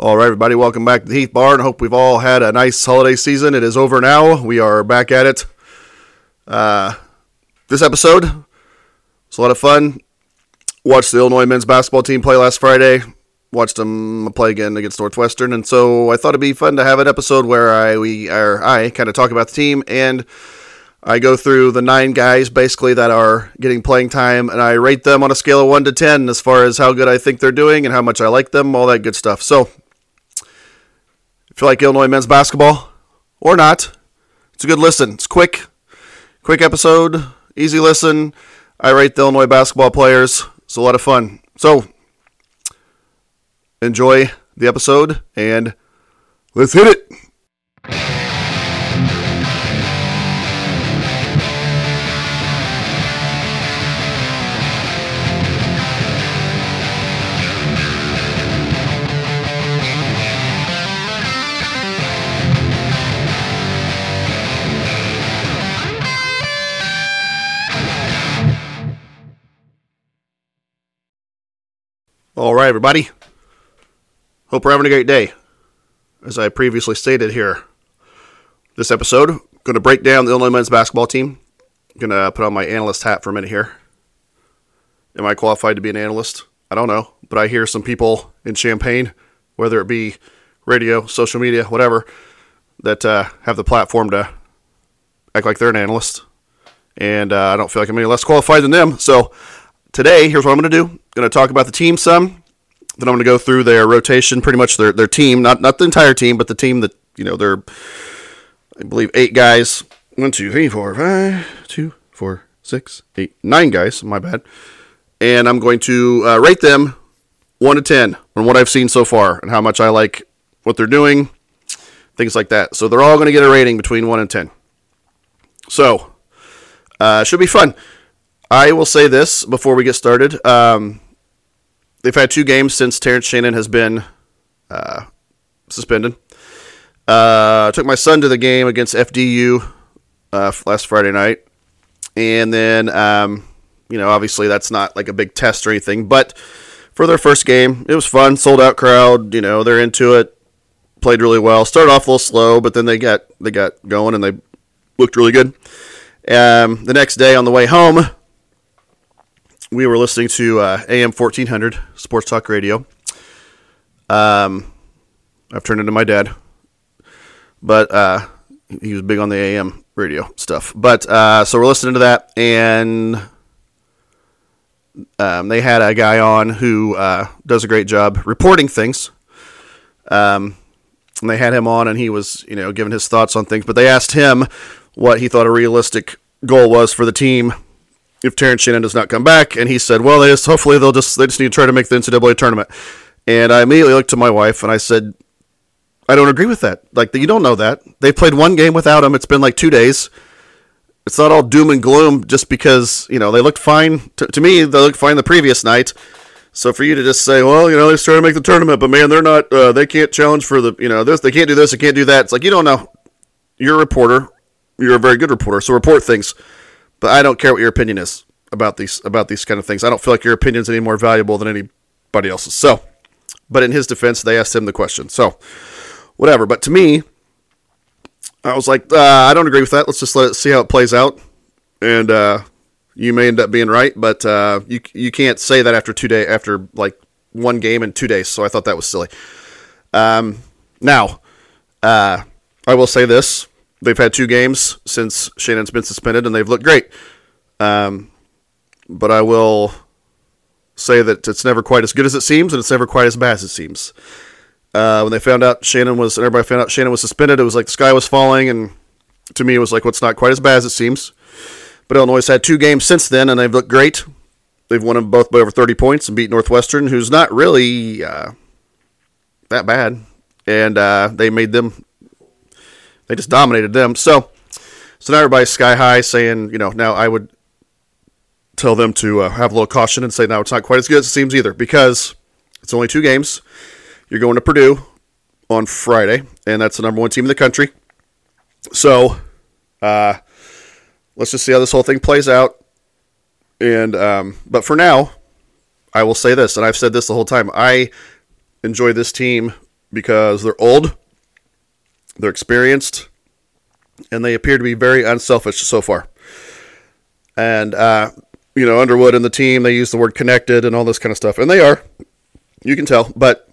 All right, everybody, welcome back to the Heath Barn. hope we've all had a nice holiday season. It is over now. We are back at it. Uh, this episode was a lot of fun. Watched the Illinois men's basketball team play last Friday. Watched them play again against Northwestern, and so I thought it'd be fun to have an episode where I we or I kind of talk about the team and I go through the nine guys basically that are getting playing time, and I rate them on a scale of one to ten as far as how good I think they're doing and how much I like them, all that good stuff. So, if you like Illinois men's basketball or not, it's a good listen. It's quick, quick episode, easy listen. I rate the Illinois basketball players. It's a lot of fun. So, enjoy the episode and let's hit it. Right, everybody. Hope we're having a great day. As I previously stated here, this episode, going to break down the Illinois men's basketball team. Going to put on my analyst hat for a minute here. Am I qualified to be an analyst? I don't know, but I hear some people in Champaign, whether it be radio, social media, whatever, that uh, have the platform to act like they're an analyst. And uh, I don't feel like I'm any less qualified than them. So today, here's what I'm going to do. Going to talk about the team some. Then I'm going to go through their rotation, pretty much their their team, not not the entire team, but the team that you know they're, I believe, eight guys. One, two, three, four, five, two, four, six, eight, nine guys. My bad. And I'm going to uh, rate them one to ten on what I've seen so far and how much I like what they're doing, things like that. So they're all going to get a rating between one and ten. So uh, should be fun. I will say this before we get started. Um, they've had two games since Terrence Shannon has been uh, suspended. Uh, I took my son to the game against FDU uh, last Friday night, and then um, you know obviously that's not like a big test or anything, but for their first game, it was fun, sold out crowd. You know they're into it, played really well. Started off a little slow, but then they got they got going and they looked really good. Um, the next day on the way home, we were listening to uh, AM 1400 Sports Talk Radio. Um, I've turned into my dad, but uh, he was big on the AM radio stuff. But uh, so we're listening to that, and um, they had a guy on who uh, does a great job reporting things. Um, and they had him on, and he was, you know, giving his thoughts on things. But they asked him what he thought a realistic goal was for the team if Terrence Shannon does not come back, and he said, "Well, they just, hopefully they'll just they just need to try to make the NCAA tournament." And I immediately looked to my wife and I said, "I don't agree with that. Like you don't know that they played one game without him. It's been like two days. It's not all doom and gloom just because you know they looked fine. To, to me, they looked fine the previous night. So for you to just say, well, you know, they're trying to make the tournament, but man, they're not. Uh, they can't challenge for the you know this. They can't do this. They can't do that. It's like you don't know. You're a reporter. You're a very good reporter. So report things." But I don't care what your opinion is about these about these kind of things. I don't feel like your opinion's any more valuable than anybody else's. So, but in his defense, they asked him the question. So, whatever. But to me, I was like, uh, I don't agree with that. Let's just let it see how it plays out. And uh, you may end up being right, but uh, you you can't say that after two day after like one game in two days. So I thought that was silly. Um, now, uh, I will say this: they've had two games since Shannon's been suspended, and they've looked great. Um, but I will say that it's never quite as good as it seems, and it's never quite as bad as it seems. Uh, when they found out Shannon was, everybody found out Shannon was suspended, it was like the sky was falling, and to me, it was like, well, not quite as bad as it seems. But Illinois had two games since then, and they've looked great. They've won them both by over 30 points and beat Northwestern, who's not really uh, that bad. And uh, they made them, they just dominated them. So, so now everybody's sky high saying, you know, now I would tell them to uh, have a little caution and say, now it's not quite as good as it seems either because it's only two games. You're going to Purdue on Friday, and that's the number one team in the country. So, uh, let's just see how this whole thing plays out. And um, but for now, I will say this, and I've said this the whole time. I enjoy this team because they're old, they're experienced, and they appear to be very unselfish so far. And uh, you know, Underwood and the team, they use the word connected and all this kind of stuff, and they are. You can tell, but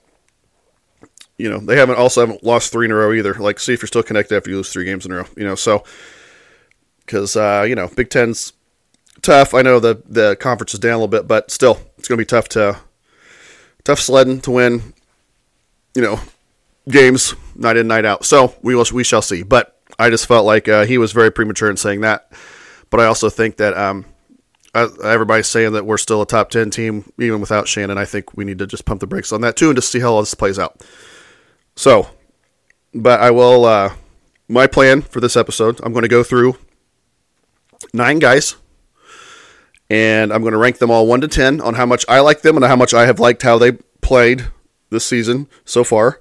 you know, they haven't also haven't lost three in a row either. Like, see if you're still connected after you lose three games in a row. You know, so because uh, you know, Big Ten's tough. I know the the conference is down a little bit, but still, it's going to be tough to tough sledding to win. You know, games night in night out. So we will we shall see. But I just felt like uh, he was very premature in saying that. But I also think that um, everybody's saying that we're still a top 10 team even without Shannon. I think we need to just pump the brakes on that too and just see how all this plays out. So, but I will, uh, my plan for this episode, I'm going to go through nine guys and I'm going to rank them all 1 to 10 on how much I like them and how much I have liked how they played this season so far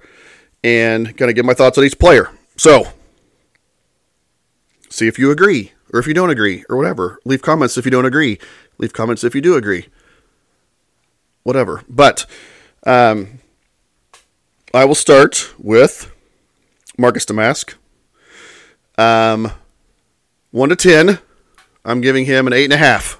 and going to give my thoughts on each player. So, see if you agree or if you don't agree or whatever. Leave comments if you don't agree. Leave comments if you do agree. Whatever. But um, I will start with Marcus Domask. Um, 1 to 10, I'm giving him an 8.5.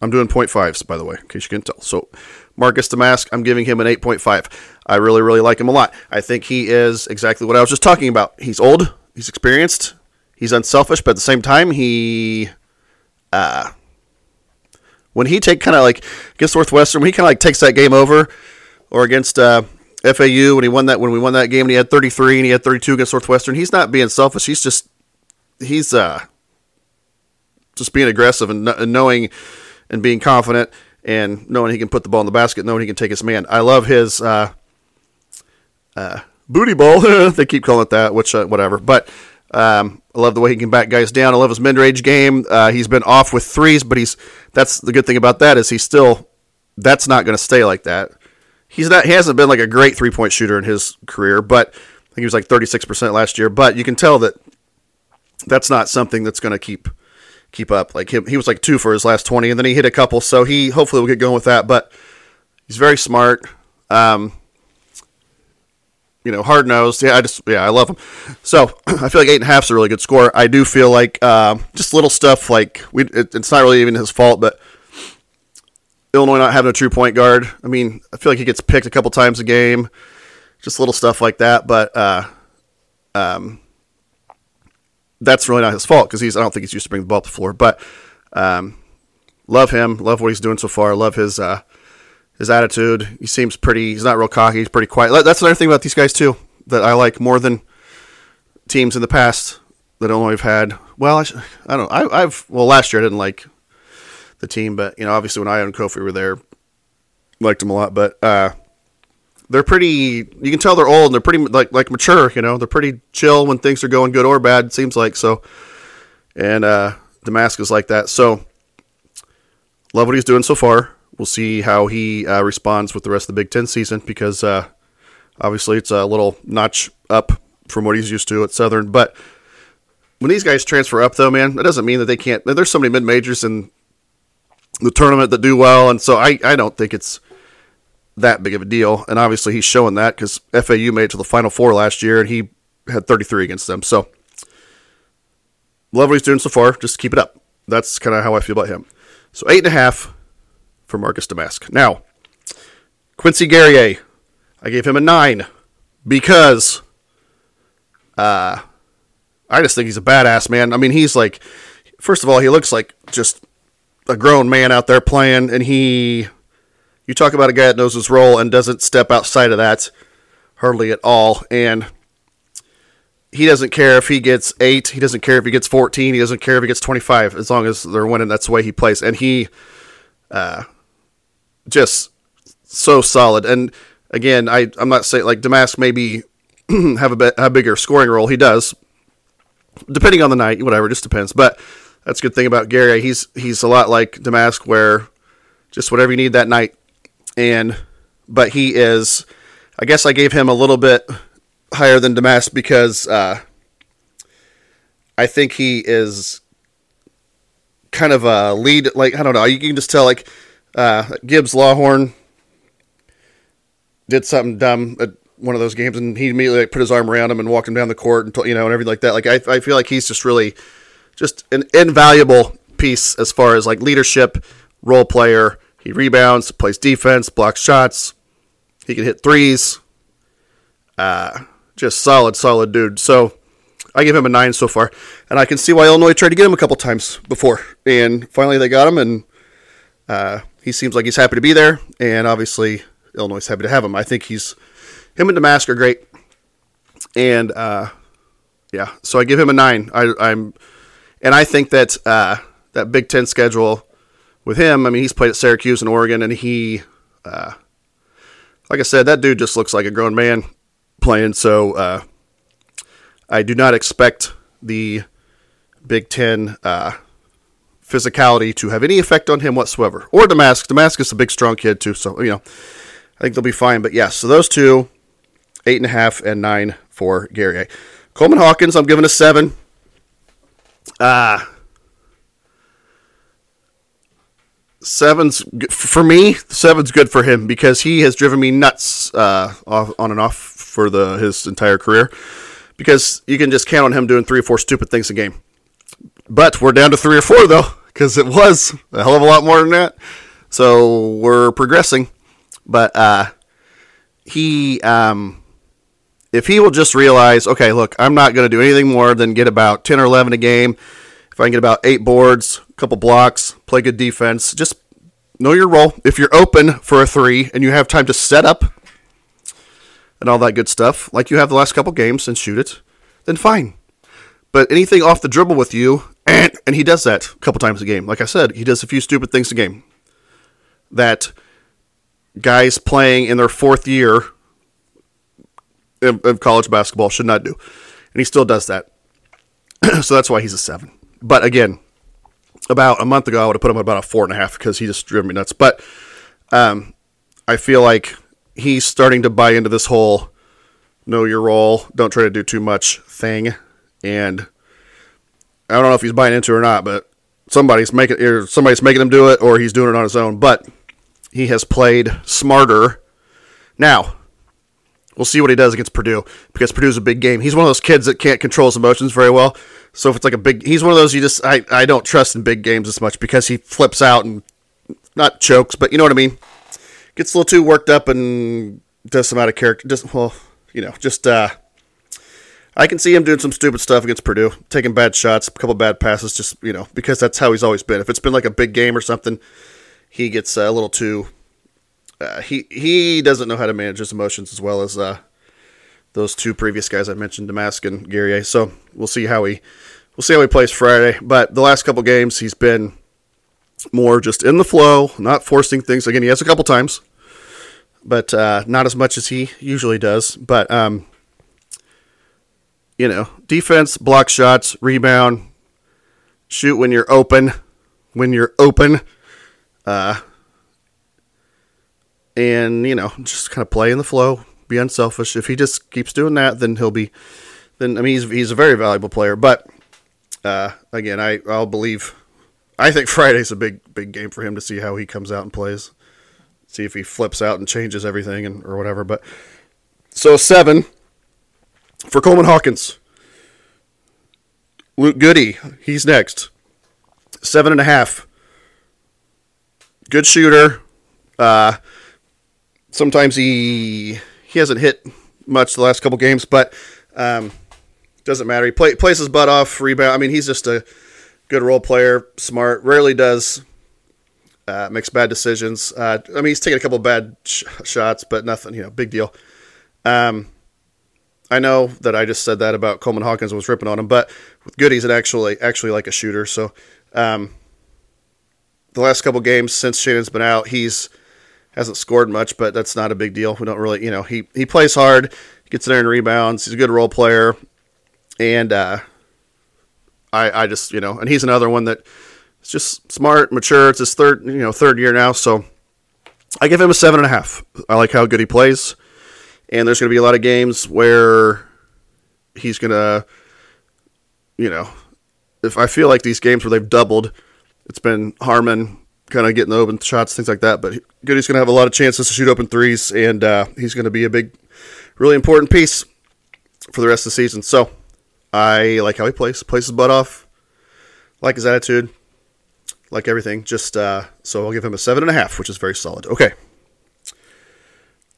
I'm doing 0.5s, by the way, in case you can tell. So, Marcus Domask, I'm giving him an 8.5. I really, really like him a lot. I think he is exactly what I was just talking about. He's old, he's experienced, he's unselfish, but at the same time, he, uh, when he take kind of like against Northwestern, when he kind of like takes that game over, or against uh, FAU when he won that when we won that game and he had 33 and he had 32 against Northwestern, he's not being selfish. He's just he's uh just being aggressive and, and knowing and being confident and knowing he can put the ball in the basket, knowing he can take his man. I love his uh, uh, booty ball. they keep calling it that, which uh, whatever. But um, I love the way he can back guys down. I love his mid-range game. Uh, he's been off with threes, but he's that's the good thing about that is he's still that's not going to stay like that. He's not. He hasn't been like a great three-point shooter in his career, but I think he was like 36% last year. But you can tell that that's not something that's going to keep keep up. Like he, he was like two for his last 20, and then he hit a couple. So he hopefully will get going with that. But he's very smart. Um, you know, hard nosed. Yeah, I just yeah, I love him. So I feel like eight and a half is a really good score. I do feel like uh, just little stuff like we. It, it's not really even his fault, but Illinois not having a true point guard. I mean, I feel like he gets picked a couple times a game. Just little stuff like that, but uh, um, that's really not his fault because he's. I don't think he's used to bring the ball up the floor, but um, love him. Love what he's doing so far. Love his. Uh, his attitude. He seems pretty. He's not real cocky. He's pretty quiet. That's another thing about these guys too that Ayo like more than teams in the past that only have had. Well, I, I don't. Know, I, have well last year I didn't like the team, but you know obviously when I and Kofi were there, liked them a lot. But uh, they're pretty. You can tell they're old. and They're pretty like like mature. You know they're pretty chill when things are going good or bad. It seems like so. And uh, Domask's like that. So love what he's doing so far. We'll see how he uh, responds with the rest of the Big Ten season because uh, obviously it's a little notch up from what he's used to at Southern. But when these guys transfer up, though, man, that doesn't mean that they can't. There's so many mid majors in the tournament that do well, and so I, I don't think it's that big of a deal. And obviously he's showing that because FAU made it to the Final Four last year, and he had 33 against them. So love what he's doing so far. Just keep it up. That's kind of how I feel about him. So eight and a half for Marcus Domask. Now, Quincy Guerrier, I gave him a nine because uh, I just think he's a badass man. I mean, he's like, first of all, he looks like just a grown man out there playing, and he, you talk about a guy that knows his role and doesn't step outside of that hardly at all, and he doesn't care if he gets eight, he doesn't care if he gets 14, he doesn't care if he gets 25, as long as they're winning. That's the way he plays, and he, uh, just so solid. And again, I I'm not saying like Domask maybe have a, bit, a bigger scoring role. He does, depending on the night, whatever. Just depends. But that's a good thing about Gary. He's he's a lot like Domask, where just whatever you need that night. And but he is, I guess I gave him a little bit higher than Domask because uh, I think he is kind of a lead. Like I don't know, you can just tell like uh, Gibbs Lawhorn did something dumb. at one of those games, and he immediately like, put his arm around him and walked him down the court, and you know, and everything like that. Like I, I feel like he's just really just an invaluable piece as far as like leadership, role player. He rebounds, plays defense, blocks shots. He can hit threes. Uh, just solid, solid dude. So I give him a nine so far, and I can see why Illinois tried to get him a couple times before, and finally they got him, and uh, he seems like he's happy to be there, and obviously Illinois is happy to have him. I think he's him and Domask are great, and uh, yeah, so I give him a nine. I, am and I think that uh, that Big Ten schedule with him. I mean, he's played at Syracuse and Oregon, and he, uh, like I said, that dude just looks like a grown man playing. So uh, I do not expect the Big Ten uh, physicality to have any effect on him whatsoever. Or Domask. Domask's is a big, strong kid too, so you know, I think they'll be fine. But yes, so those two, eight and a half and nine for Guerrier. Coleman Hawkins, I'm giving a seven. Ah. Uh, seven's for me. Seven's good for him because he has driven me nuts uh, off, on and off for the his entire career because you can just count on him doing three or four stupid things a game. But we're down to three or four though, because it was a hell of a lot more than that. So we're progressing. But uh, he, um, if he will just realize, okay, look, I'm not going to do anything more than get about ten or eleven a game. If I can get about eight boards, a couple blocks, play good defense, just know your role. If you're open for a three and you have time to set up and all that good stuff, like you have the last couple games, and shoot it, then fine. But anything off the dribble with you, and, and he does that a couple times a game. Like I said, he does a few stupid things a game that guys playing in their fourth year of, college basketball should not do. And he still does that. so that's why he's a seven. But again, about a month ago, I would have put him about a four and a half because he just drove me nuts. But um, I feel like he's starting to buy into this whole know your role, don't try to do too much thing. And I don't know if he's buying into it or not, but somebody's making or somebody's making him do it or he's doing it on his own. But he has played smarter. Now, we'll see what he does against Purdue because Purdue's a big game. He's one of those kids that can't control his emotions very well. So if it's like a big, he's one of those you just I, I don't trust in big games as much because he flips out and not chokes, but you know what I mean gets a little too worked up and does some out of character. Just well, you know, just uh, I can see him doing some stupid stuff against Purdue, taking bad shots, a couple bad passes, just you know, because that's how he's always been. If it's been like a big game or something, he gets a little too. Uh, he he doesn't know how to manage his emotions as well as uh, those two previous guys I mentioned, Domask and Guerrier. So we'll see how he we'll see how he plays Friday. But the last couple games, he's been more just in the flow, not forcing things. Again, he has a couple times, but uh, not as much as he usually does. But um, you know, defense, block shots, rebound, shoot when you're open, when you're open, uh, and you know, just kind of play in the flow, be unselfish. If he just keeps doing that, then he'll be. Then I mean, he's he's a very valuable player. But uh, again, I I'll believe I think Friday's a big big game for him to see how he comes out and plays. See if he flips out and changes everything and or whatever. But so seven for Coleman Hawkins. Luke Goode, he's next. Seven and a half. Good shooter. Uh, sometimes he he hasn't hit much the last couple games, but um, doesn't matter. He play, plays his butt off, rebound. I mean, he's just a good role player, smart. Rarely does uh, makes bad decisions. Uh, I mean, he's taken a couple bad sh- shots, but nothing, you know, big deal. Um, I know that I just said that about Coleman Hawkins was ripping on him, but with Goode, he's actually actually like a shooter. So, um, the last couple games since Shannon's been out, he's hasn't scored much, but that's not a big deal. We don't really, you know, he he plays hard, gets there and rebounds. He's a good role player, and uh, I, I just you know, and he's another one that is just smart, mature. It's his third you know third year now, so I give him a seven and a half. I like how good he plays, and there's going to be a lot of games where he's going to, you know, if I feel like these games where they've doubled, it's been Harmon, kind of getting the open shots, things like that. But Goode's going to have a lot of chances to shoot open threes, and uh, he's going to be a big, really important piece for the rest of the season. So I like how he plays, plays his butt off, like his attitude, like everything. Just uh, so I'll give him a seven and a half, which is very solid. Okay,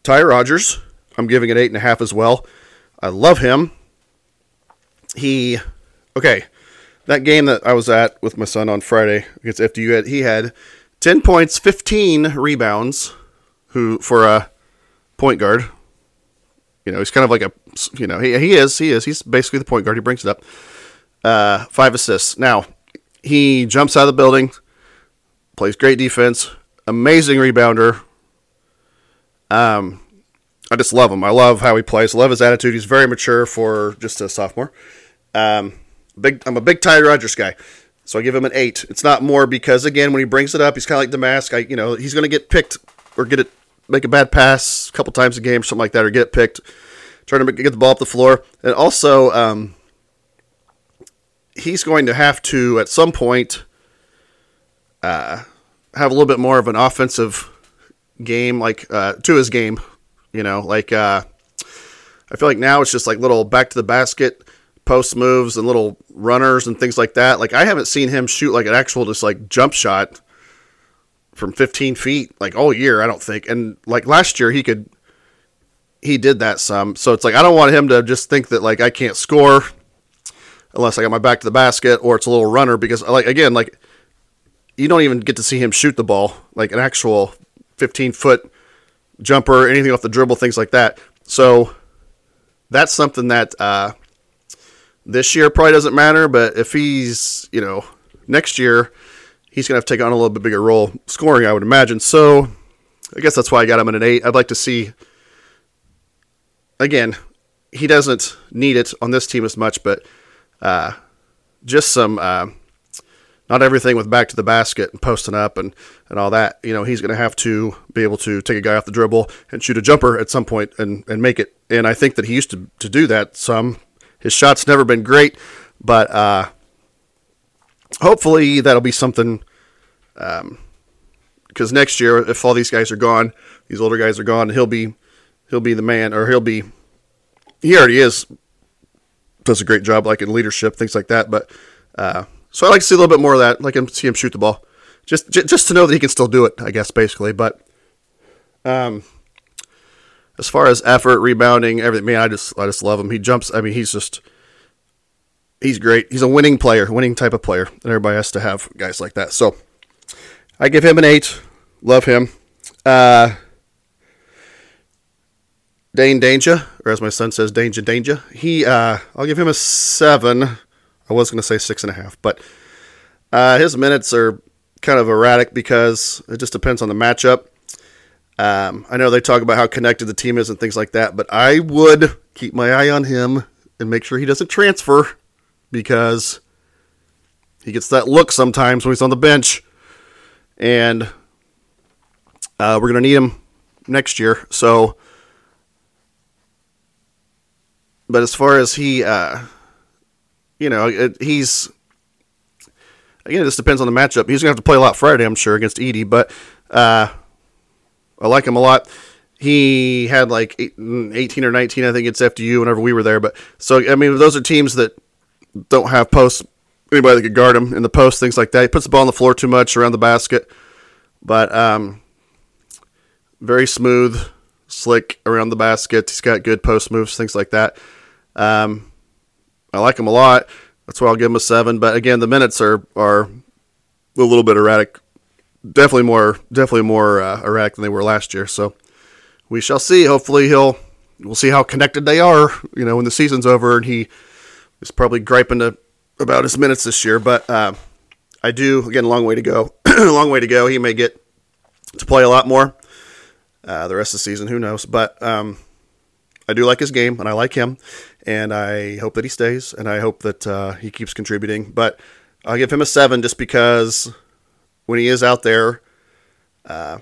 Ty Rodgers, I'm giving it eight and a half as well. I love him. He, okay, that game that I was at with my son on Friday against FDU, he had 10 points, 15 rebounds, who for a point guard. You know, he's kind of like a, you know, he, he is, he is, he's basically the point guard. He brings it up. Uh, five assists. Now, he jumps out of the building, plays great defense, amazing rebounder. Um, I just love him. I love how he plays. I love his attitude. He's very mature for just a sophomore. Um, big. I'm a big Ty Rodgers guy, so I give him an eight. It's not more because again, when he brings it up, he's kind of like Domask. I, you know, he's going to get picked or get it, make a bad pass a couple times a game, or something like that, or get it picked, trying to get the ball up the floor, and also um, he's going to have to at some point uh, have a little bit more of an offensive game, like uh, to his game. You know, like uh, I feel like now it's just like little back to the basket post moves and little runners and things like that. Like I haven't seen him shoot like an actual just like jump shot from 15 feet like all year. I don't think. And like last year he could he did that some. So it's like I don't want him to just think that like I can't score unless I got my back to the basket or it's a little runner because like again like you don't even get to see him shoot the ball like an actual 15 foot jumper, anything off the dribble, things like that. So that's something that uh, this year probably doesn't matter, but if he's, you know, next year, he's going to have to take on a little bit bigger role scoring, I would imagine. So I guess that's why I got him at an eight. I'd like to see, again, he doesn't need it on this team as much, but uh, just some, uh, not everything with back to the basket and posting up and, and all that. You know, he's going to have to be able to take a guy off the dribble and shoot a jumper at some point and, and make it. And I think that he used to, to do that some his shot's never been great, but uh, hopefully that'll be something. Because um, next year, if all these guys are gone, these older guys are gone, he'll be he'll be the man, or he'll be he already is. Does a great job, like in leadership, things like that. But uh, so I like to see a little bit more of that. like him see him shoot the ball, just j- just to know that he can still do it. I guess basically, but um, as far as effort, rebounding, everything, man, I just I just love him. He jumps. I mean, he's just he's great. He's a winning player, winning type of player, and everybody has to have guys like that. So I give him an eight. Love him. Uh, Dain Dainja, or as my son says, Danger Danger. He, uh, I'll give him a seven. I was going to say six and a half, but uh, his minutes are kind of erratic because it just depends on the matchup. Um, I know they talk about how connected the team is and things like that, but I would keep my eye on him and make sure he doesn't transfer because he gets that look sometimes when he's on the bench, and uh, we're going to need him next year. So, but as far as he, uh, you know, it, he's again, it just depends on the matchup. He's going to have to play a lot Friday, I'm sure, against Edey, but. Uh, I like him a lot. He had like 18 or 19, I think it's FDU whenever we were there. But so, I mean, those are teams that don't have posts, anybody that could guard him in the post, things like that. He puts the ball on the floor too much around the basket. But um, very smooth, slick around the basket. He's got good post moves, things like that. Um, I like him a lot. That's why I'll give him a seven. But again, the minutes are are a little bit erratic definitely more definitely more uh, erratic than they were last year. So we shall see. Hopefully he'll we'll see how connected they are. You know when the season's over and he is probably griping to, about his minutes this year. But uh, I do again a long way to go. a long way to go. He may get to play a lot more uh, the rest of the season. Who knows? But um, I do like his game and I like him, and I hope that he stays and I hope that uh, he keeps contributing. But I'll give him a seven just because when he is out there, uh,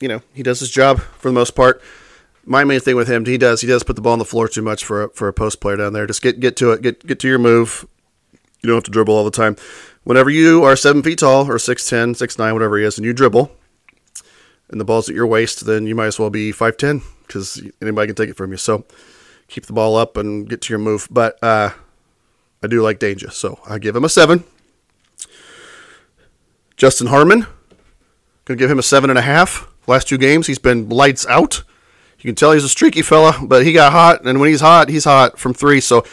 you know, he does his job for the most part. My main thing with him, he does he does put the ball on the floor too much for a, for a post player down there. Just get get to it, get get to your move, You don't have to dribble all the time. Whenever you are seven feet tall or 6'10, 6'9, whatever he is, and you dribble, and the ball's at your waist, then you might as well be 5'10 because anybody can take it from you. So keep the ball up and get to your move. But uh, I do like Danger, so I give him a seven. Justin Harmon, gonna give him a seven and a half. Last two games, he's been lights out. You can tell he's a streaky fella, but he got hot, and when he's hot, he's hot from three. So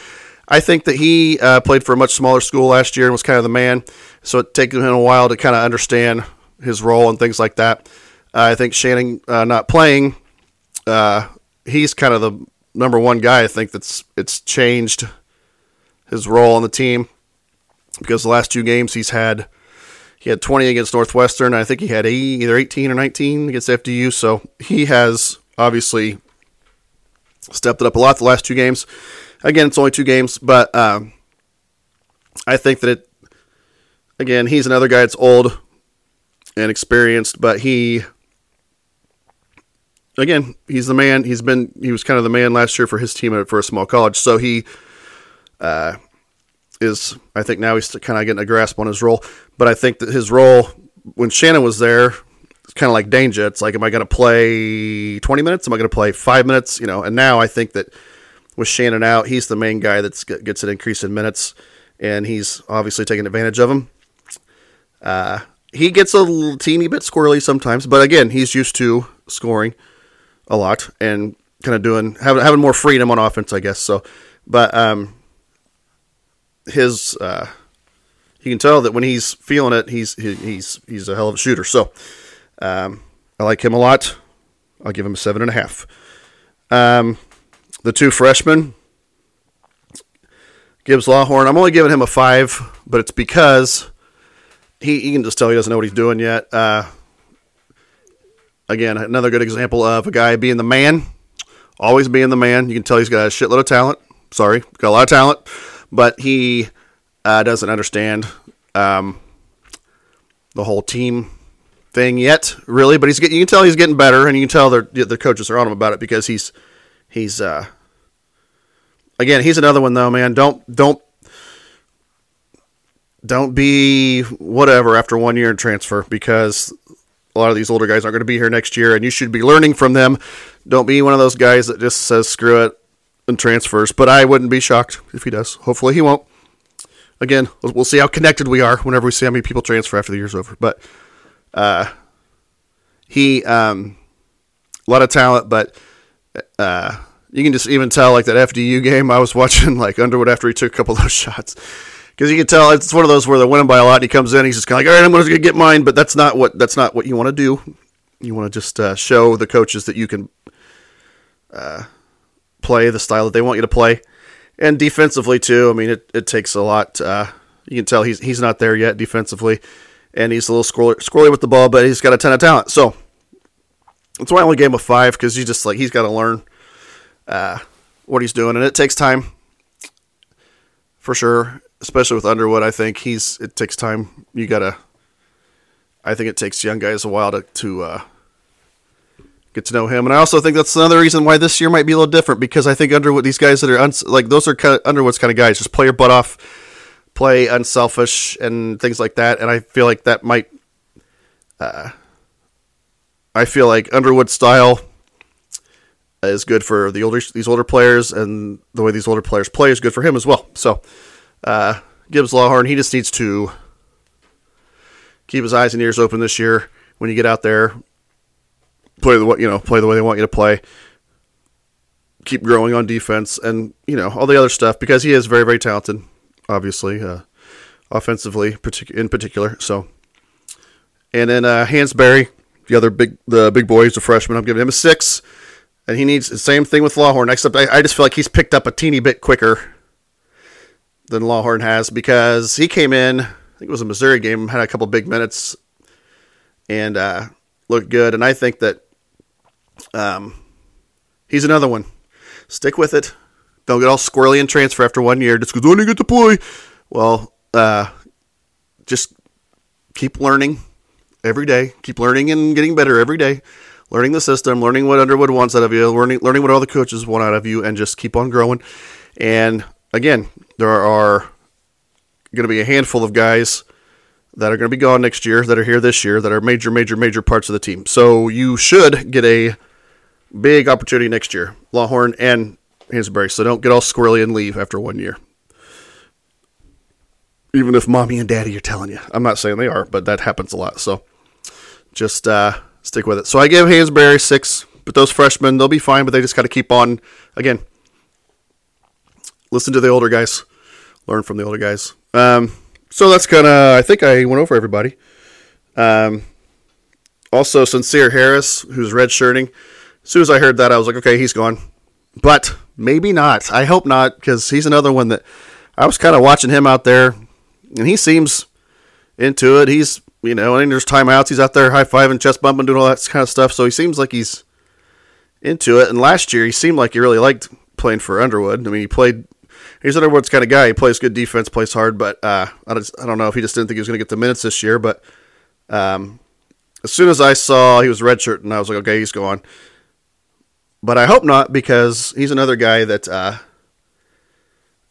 I think that he uh, played for a much smaller school last year and was kind of the man. So it took him a while to kind of understand his role and things like that. Uh, I think Shannon uh, not playing, uh, he's kind of the number one guy. I think that's it's changed his role on the team because the last two games he's had he had 20 against Northwestern. I think he had either 18 or 19 against FDU. So he has obviously stepped it up a lot the last two games. Again, it's only two games, but um, I think that it. Again, he's another guy that's old and experienced, but he. Again, he's the man. He's been. He was kind of the man last year for his team for a small college. So he. Uh, is I think now he's kind of getting a grasp on his role, but I think that his role when Shannon was there, it's kind of like danger. It's like, am I going to play 20 minutes? Am I going to play five minutes? You know, and now I think that with Shannon out, he's the main guy that gets an increase in minutes, and he's obviously taking advantage of him. Uh, he gets a little teeny bit squirrely sometimes, but again, he's used to scoring a lot and kind of doing having having more freedom on offense, I guess. So, but um, his uh, you can tell that when he's feeling it, he's he's he's a hell of a shooter. So, um, I like him a lot. I'll give him a seven and a half. Um, the two freshmen, Gibbs Lawhorn, I'm only giving him a five, but it's because he, he can just tell he doesn't know what he's doing yet. Uh, again, another good example of a guy being the man, always being the man. You can tell he's got a shitload of talent. Sorry, got a lot of talent, but he uh, doesn't understand um, the whole team thing yet, really. But he's getting, you can tell he's getting better, and you can tell the the coaches are on him about it because he's he's uh again he's another one though man. Don't don't don't be whatever after one year in transfer because a lot of these older guys aren't going to be here next year and you should be learning from them. Don't be one of those guys that just says screw it and transfers but i wouldn't be shocked if he does. Hopefully he won't again we'll see how connected we are whenever we see how many people transfer after the year's over but uh he um a lot of talent but uh, you can just even tell like that FDU game I was watching like Underwood after he took a couple of those shots because you can tell it's one of those where they're winning by a lot. And he comes in, he's just kind of like, all right, I'm going to get mine, but that's not what that's not what you want to do. You want to just uh, show the coaches that you can uh, play the style that they want you to play, and defensively too. I mean, it, it takes a lot. Uh, you can tell he's he's not there yet defensively, and he's a little squirrely, squirrely with the ball, but he's got a ton of talent. So that's why I only gave him a five because he's just like he's got to learn uh, what he's doing, and it takes time for sure. Especially with Underwood, I think he's it takes time. You gotta. I think it takes young guys a while to to uh, get to know him, and I also think that's another reason why this year might be a little different because I think Underwood, these guys that are uns- like those are kind of Underwood's kind of guys, just play your butt off, play unselfish, and things like that, and I feel like that might. Uh, I feel like Underwood style is good for the older these older players, and the way these older players play is good for him as well. So, uh, Gibbs Lawhorn, he just needs to keep his eyes and ears open this year. When you get out there, play the you know play the way they want you to play. Keep growing on defense, and you know all the other stuff because he is very very talented. Obviously, uh, offensively, in particular. So, and then uh, Hansberry the other big the big boy he's a freshman. I'm giving him a six, and he needs the same thing with Lawhorn. Except I, I just feel like he's picked up a teeny bit quicker than Lawhorn has because he came in. I think it was a Missouri game, had a couple big minutes, and uh, looked good. And I think that um, he's another one. Stick with it. Don't get all squirrely and transfer after one year just because I didn't get to play. Well, uh, just keep learning every day. Keep learning and getting better every day. Learning the system, learning what Underwood wants out of you, learning learning what all the coaches want out of you, and just keep on growing. And again, there are going to be a handful of guys that are going to be gone next year, that are here this year, that are major, major, major parts of the team. So you should get a big opportunity next year, Lawhorn and Hansberry. So don't get all squirrely and leave after one year. Even if mommy and daddy are telling you. I'm not saying they are, but that happens a lot. So just uh, stick with it. So I give Hansberry six, but those freshmen, they'll be fine, but they just got to keep on, again, listen to the older guys, learn from the older guys. Um, so that's kind of, I think I went over everybody. Um, also, Sincere Harris, who's redshirting. As soon as I heard that, I was like, okay, he's gone. But maybe not. I hope not, because he's another one that I was kind of watching him out there, and he seems into it. He's, you know, and there's timeouts. He's out there high fiving, chest bumping, doing all that kind of stuff. So he seems like he's into it. And last year, he seemed like he really liked playing for Underwood. I mean, he played. He's Underwood's kind of guy. He plays good defense, plays hard, but uh, I, just, I don't know if he just didn't think he was going to get the minutes this year. But um, as soon as I saw he was redshirt, and I was like, okay, he's gone. But I hope not because he's another guy that uh,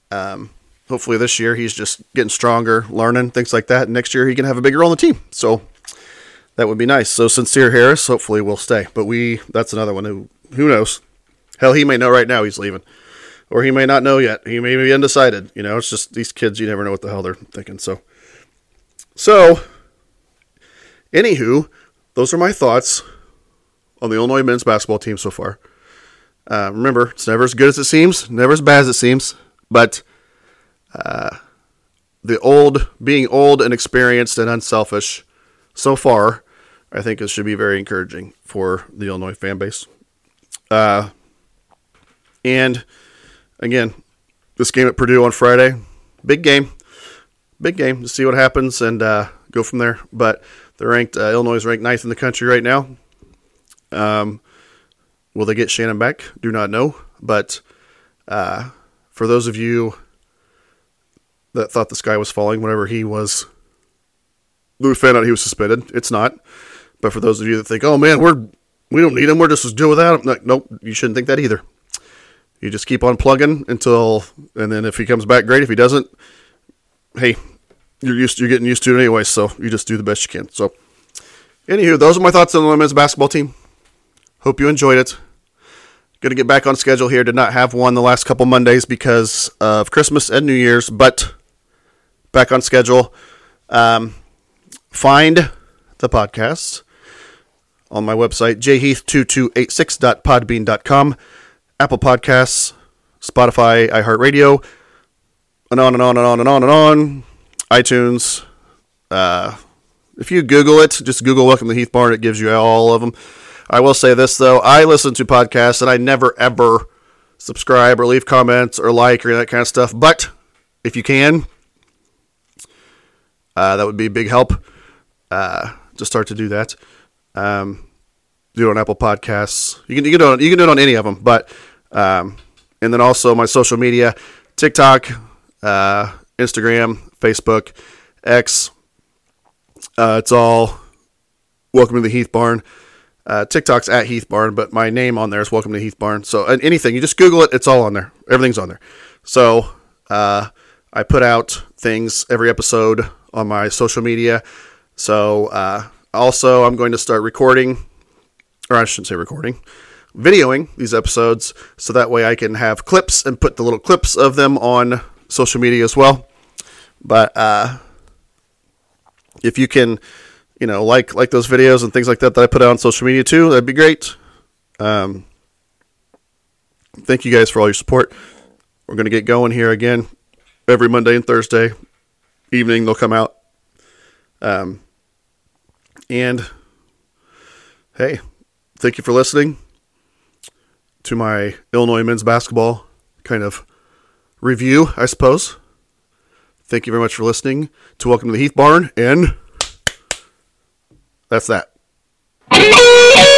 um, hopefully this year he's just getting stronger, learning things like that. And next year he can have a bigger role on the team. So that would be nice. So sincere Harris hopefully will stay. But we that's another one who who knows. Hell, he may know right now he's leaving, or he may not know yet. He may be undecided. You know, it's just these kids. You never know what the hell they're thinking. So, so, anywho, those are my thoughts on the Illinois men's basketball team so far. Uh, remember, it's never as good as it seems, never as bad as it seems, but uh, the old, being old and experienced and unselfish so far, I think it should be very encouraging for the Illinois fan base. Uh, and again, this game at Purdue on Friday, big game, big game to see what happens and uh, go from there. But they're ranked, uh, Illinois is ranked ninth in the country right now. Um, will they get Shannon back? Do not know. But uh, for those of you that thought the sky was falling whenever he was, we found out he was suspended. It's not. But for those of you that think, oh man, we're we don't need him, we're just as good without him. Like, nope, you shouldn't think that either. You just keep on plugging until, and then if he comes back, great. If he doesn't, hey, you're used, you're getting used to it anyway. So you just do the best you can. So, anywho, those are my thoughts on the women's basketball team. Hope you enjoyed it. Going to get back on schedule here. Did not have one the last couple Mondays because of Christmas and New Year's, but back on schedule. Um, find the podcast on my website, jheath2286.podbean.com, Apple Podcasts, Spotify, iHeartRadio, and on and on and on and on and on, iTunes. Uh, if you Google it, just Google Welcome to Heath Barn, it gives you all of them. I will say this, though. I listen to podcasts and I never, ever subscribe or leave comments or like or that kind of stuff. But if you can, uh, that would be a big help uh, to start to do that. Um, do it on Apple Podcasts. You can you can do it, you can do it on any of them, but um, and then also my social media: TikTok, uh, Instagram, Facebook, X. Uh, it's all welcome to the Heath Barn. Uh, TikTok's at Heath Barn, but my name on there is Welcome to Heath Barn. So anything you just Google it, it's all on there. Everything's on there. So uh, I put out things every episode on my social media. So uh, also, I'm going to start recording, or I shouldn't say recording, videoing these episodes so that way I can have clips and put the little clips of them on social media as well. But uh, if you can, you know, like like those videos and things like that that I put out on social media too, that'd be great. Um, thank you guys for all your support. We're to get going here again every Monday and Thursday evening. They'll come out. Um, and hey, thank you for listening to my Illinois men's basketball kind of review, I suppose. Thank you very much for listening to Welcome to the Heath Barn, and that's that.